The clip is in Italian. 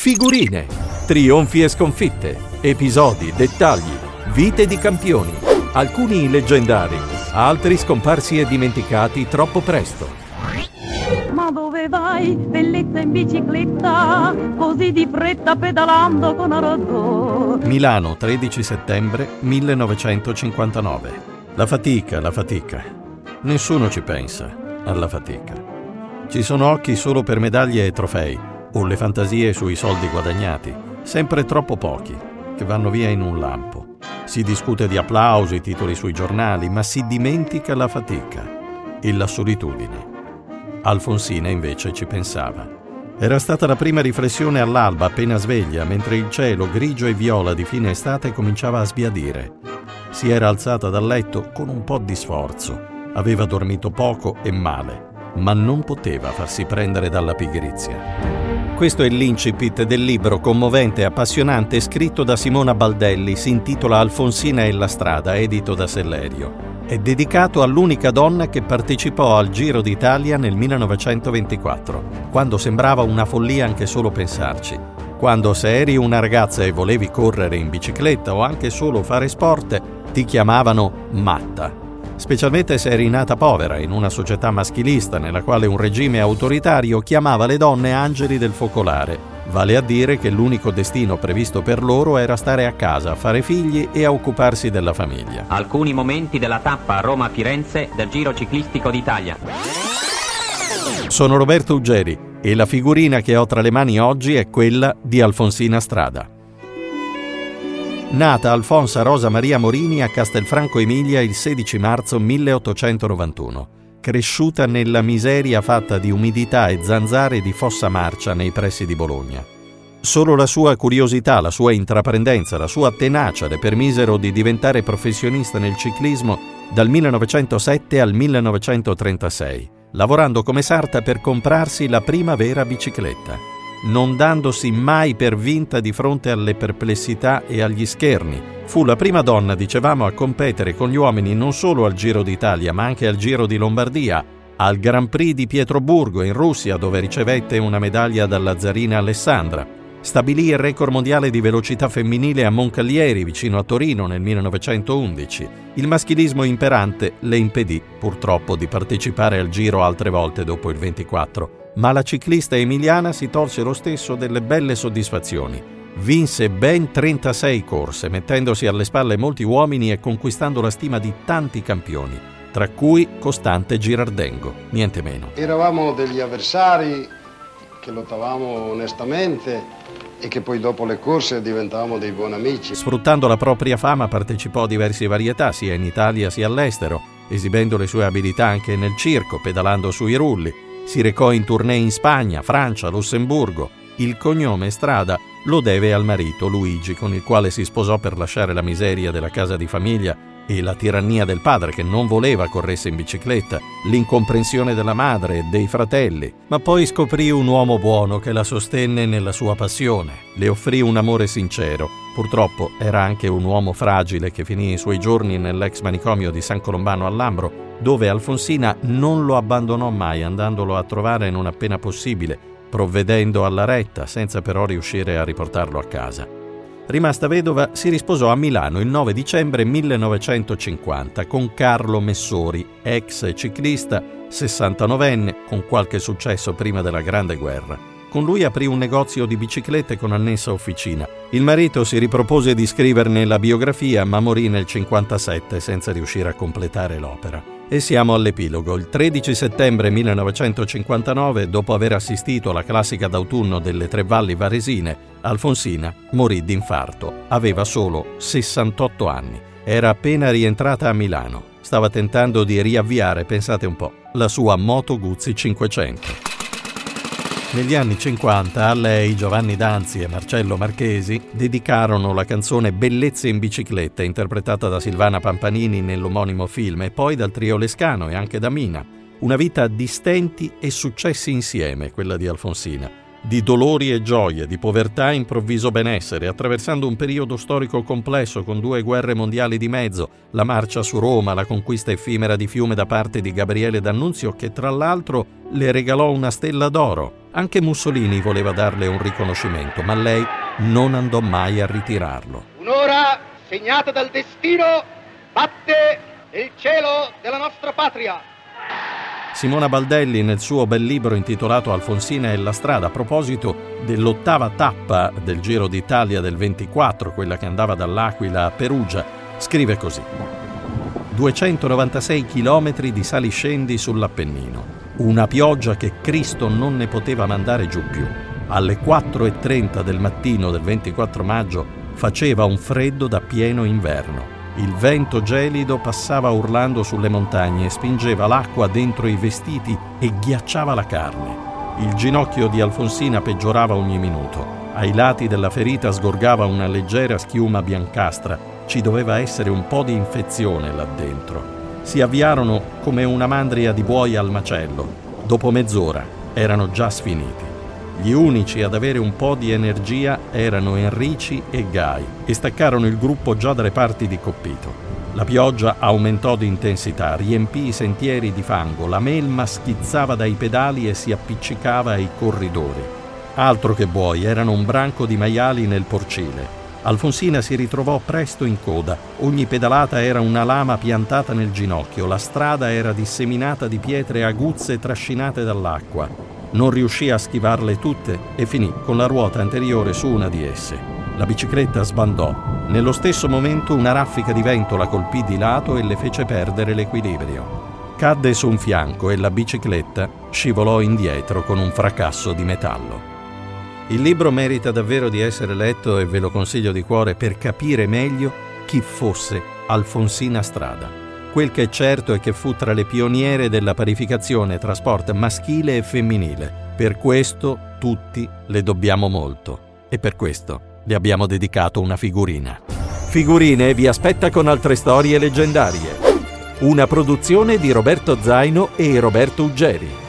figurine, trionfi e sconfitte, episodi, dettagli, vite di campioni, alcuni leggendari, altri scomparsi e dimenticati troppo presto. Ma dove vai, bellezza in bicicletta, così di fretta pedalando con arrodo? Milano, 13 settembre 1959. La fatica, la fatica. Nessuno ci pensa alla fatica. Ci sono occhi solo per medaglie e trofei, o le fantasie sui soldi guadagnati, sempre troppo pochi, che vanno via in un lampo. Si discute di applausi, titoli sui giornali, ma si dimentica la fatica e la solitudine. Alfonsina invece ci pensava. Era stata la prima riflessione all'alba appena sveglia, mentre il cielo grigio e viola di fine estate cominciava a sbiadire. Si era alzata dal letto con un po' di sforzo. Aveva dormito poco e male, ma non poteva farsi prendere dalla pigrizia. Questo è l'incipit del libro commovente e appassionante scritto da Simona Baldelli, si intitola Alfonsina e la strada, edito da Sellerio è dedicato all'unica donna che partecipò al Giro d'Italia nel 1924, quando sembrava una follia anche solo pensarci. Quando se eri una ragazza e volevi correre in bicicletta o anche solo fare sport, ti chiamavano matta. Specialmente se eri nata povera in una società maschilista nella quale un regime autoritario chiamava le donne angeli del focolare Vale a dire che l'unico destino previsto per loro era stare a casa, fare figli e a occuparsi della famiglia. Alcuni momenti della tappa Roma-Firenze del Giro Ciclistico d'Italia. Sono Roberto Uggeri e la figurina che ho tra le mani oggi è quella di Alfonsina Strada. Nata Alfonsa Rosa Maria Morini a Castelfranco Emilia il 16 marzo 1891 cresciuta nella miseria fatta di umidità e zanzare di Fossa Marcia nei pressi di Bologna. Solo la sua curiosità, la sua intraprendenza, la sua tenacia le permisero di diventare professionista nel ciclismo dal 1907 al 1936, lavorando come sarta per comprarsi la prima vera bicicletta, non dandosi mai per vinta di fronte alle perplessità e agli scherni, Fu la prima donna, dicevamo, a competere con gli uomini non solo al Giro d'Italia, ma anche al Giro di Lombardia, al Grand Prix di Pietroburgo in Russia, dove ricevette una medaglia dalla zarina Alessandra. Stabilì il record mondiale di velocità femminile a Moncalieri, vicino a Torino, nel 1911. Il maschilismo imperante le impedì, purtroppo, di partecipare al Giro altre volte dopo il 24, ma la ciclista emiliana si tolse lo stesso delle belle soddisfazioni Vinse ben 36 corse, mettendosi alle spalle molti uomini e conquistando la stima di tanti campioni, tra cui Costante Girardengo, niente meno. Eravamo degli avversari che lottavamo onestamente e che poi dopo le corse diventavamo dei buoni amici. Sfruttando la propria fama partecipò a diverse varietà, sia in Italia sia all'estero, esibendo le sue abilità anche nel circo, pedalando sui rulli. Si recò in tournée in Spagna, Francia, Lussemburgo. Il cognome Strada lo deve al marito Luigi, con il quale si sposò per lasciare la miseria della casa di famiglia e la tirannia del padre che non voleva corresse in bicicletta, l'incomprensione della madre e dei fratelli, ma poi scoprì un uomo buono che la sostenne nella sua passione, le offrì un amore sincero. Purtroppo era anche un uomo fragile che finì i suoi giorni nell'ex manicomio di San Colombano a Lambro, dove Alfonsina non lo abbandonò mai, andandolo a trovare non appena possibile provvedendo alla retta, senza però riuscire a riportarlo a casa. Rimasta vedova, si risposò a Milano il 9 dicembre 1950 con Carlo Messori, ex ciclista, 69enne, con qualche successo prima della Grande Guerra. Con lui aprì un negozio di biciclette con annessa officina. Il marito si ripropose di scriverne la biografia, ma morì nel 1957 senza riuscire a completare l'opera. E siamo all'epilogo. Il 13 settembre 1959, dopo aver assistito alla classica d'autunno delle Tre Valli Varesine, Alfonsina morì d'infarto. Aveva solo 68 anni. Era appena rientrata a Milano. Stava tentando di riavviare, pensate un po', la sua Moto Guzzi 500. Negli anni 50 a lei Giovanni Danzi e Marcello Marchesi dedicarono la canzone Bellezze in bicicletta interpretata da Silvana Pampanini nell'omonimo film e poi dal trio Lescano e anche da Mina. Una vita di stenti e successi insieme, quella di Alfonsina. Di dolori e gioie, di povertà e improvviso benessere, attraversando un periodo storico complesso con due guerre mondiali di mezzo, la marcia su Roma, la conquista effimera di Fiume da parte di Gabriele D'Annunzio che tra l'altro le regalò una stella d'oro. Anche Mussolini voleva darle un riconoscimento, ma lei non andò mai a ritirarlo. Un'ora segnata dal destino batte il cielo della nostra patria. Simona Baldelli nel suo bel libro intitolato Alfonsina e la strada a proposito dell'ottava tappa del Giro d'Italia del 24, quella che andava dall'Aquila a Perugia, scrive così. 296 km di saliscendi sull'Appennino. Una pioggia che Cristo non ne poteva mandare giù più. Alle 4.30 del mattino del 24 maggio faceva un freddo da pieno inverno. Il vento gelido passava urlando sulle montagne spingeva l'acqua dentro i vestiti e ghiacciava la carne. Il ginocchio di Alfonsina peggiorava ogni minuto. Ai lati della ferita sgorgava una leggera schiuma biancastra. Ci doveva essere un po' di infezione là dentro. Si avviarono come una mandria di buoi al macello. Dopo mezz'ora erano già sfiniti. Gli unici ad avere un po' di energia erano Enrici e Gai e staccarono il gruppo già dalle parti di Coppito. La pioggia aumentò di intensità, riempì i sentieri di fango, la melma schizzava dai pedali e si appiccicava ai corridori. Altro che buoi, erano un branco di maiali nel porcile. Alfonsina si ritrovò presto in coda, ogni pedalata era una lama piantata nel ginocchio, la strada era disseminata di pietre aguzze trascinate dall'acqua. Non riuscì a schivarle tutte e finì con la ruota anteriore su una di esse. La bicicletta sbandò. Nello stesso momento una raffica di vento la colpì di lato e le fece perdere l'equilibrio. Cadde su un fianco e la bicicletta scivolò indietro con un fracasso di metallo. Il libro merita davvero di essere letto e ve lo consiglio di cuore per capire meglio chi fosse Alfonsina Strada. Quel che è certo è che fu tra le pioniere della parificazione tra sport maschile e femminile. Per questo tutti le dobbiamo molto e per questo le abbiamo dedicato una figurina. Figurine vi aspetta con altre storie leggendarie. Una produzione di Roberto Zaino e Roberto Uggeri.